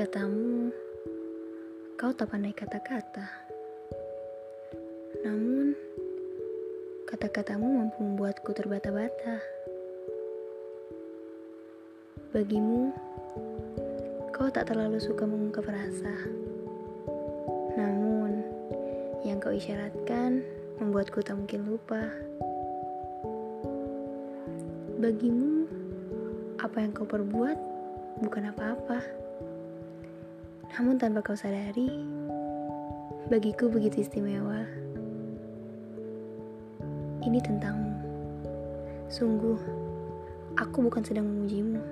Katamu, kau tak pandai kata-kata. Namun, kata-katamu mampu membuatku terbata-bata. Bagimu, kau tak terlalu suka mengungkap rasa. Namun, yang kau isyaratkan membuatku tak mungkin lupa. Bagimu, apa yang kau perbuat bukan apa-apa. Namun tanpa kau sadari, bagiku begitu istimewa. Ini tentangmu. Sungguh, aku bukan sedang memujimu.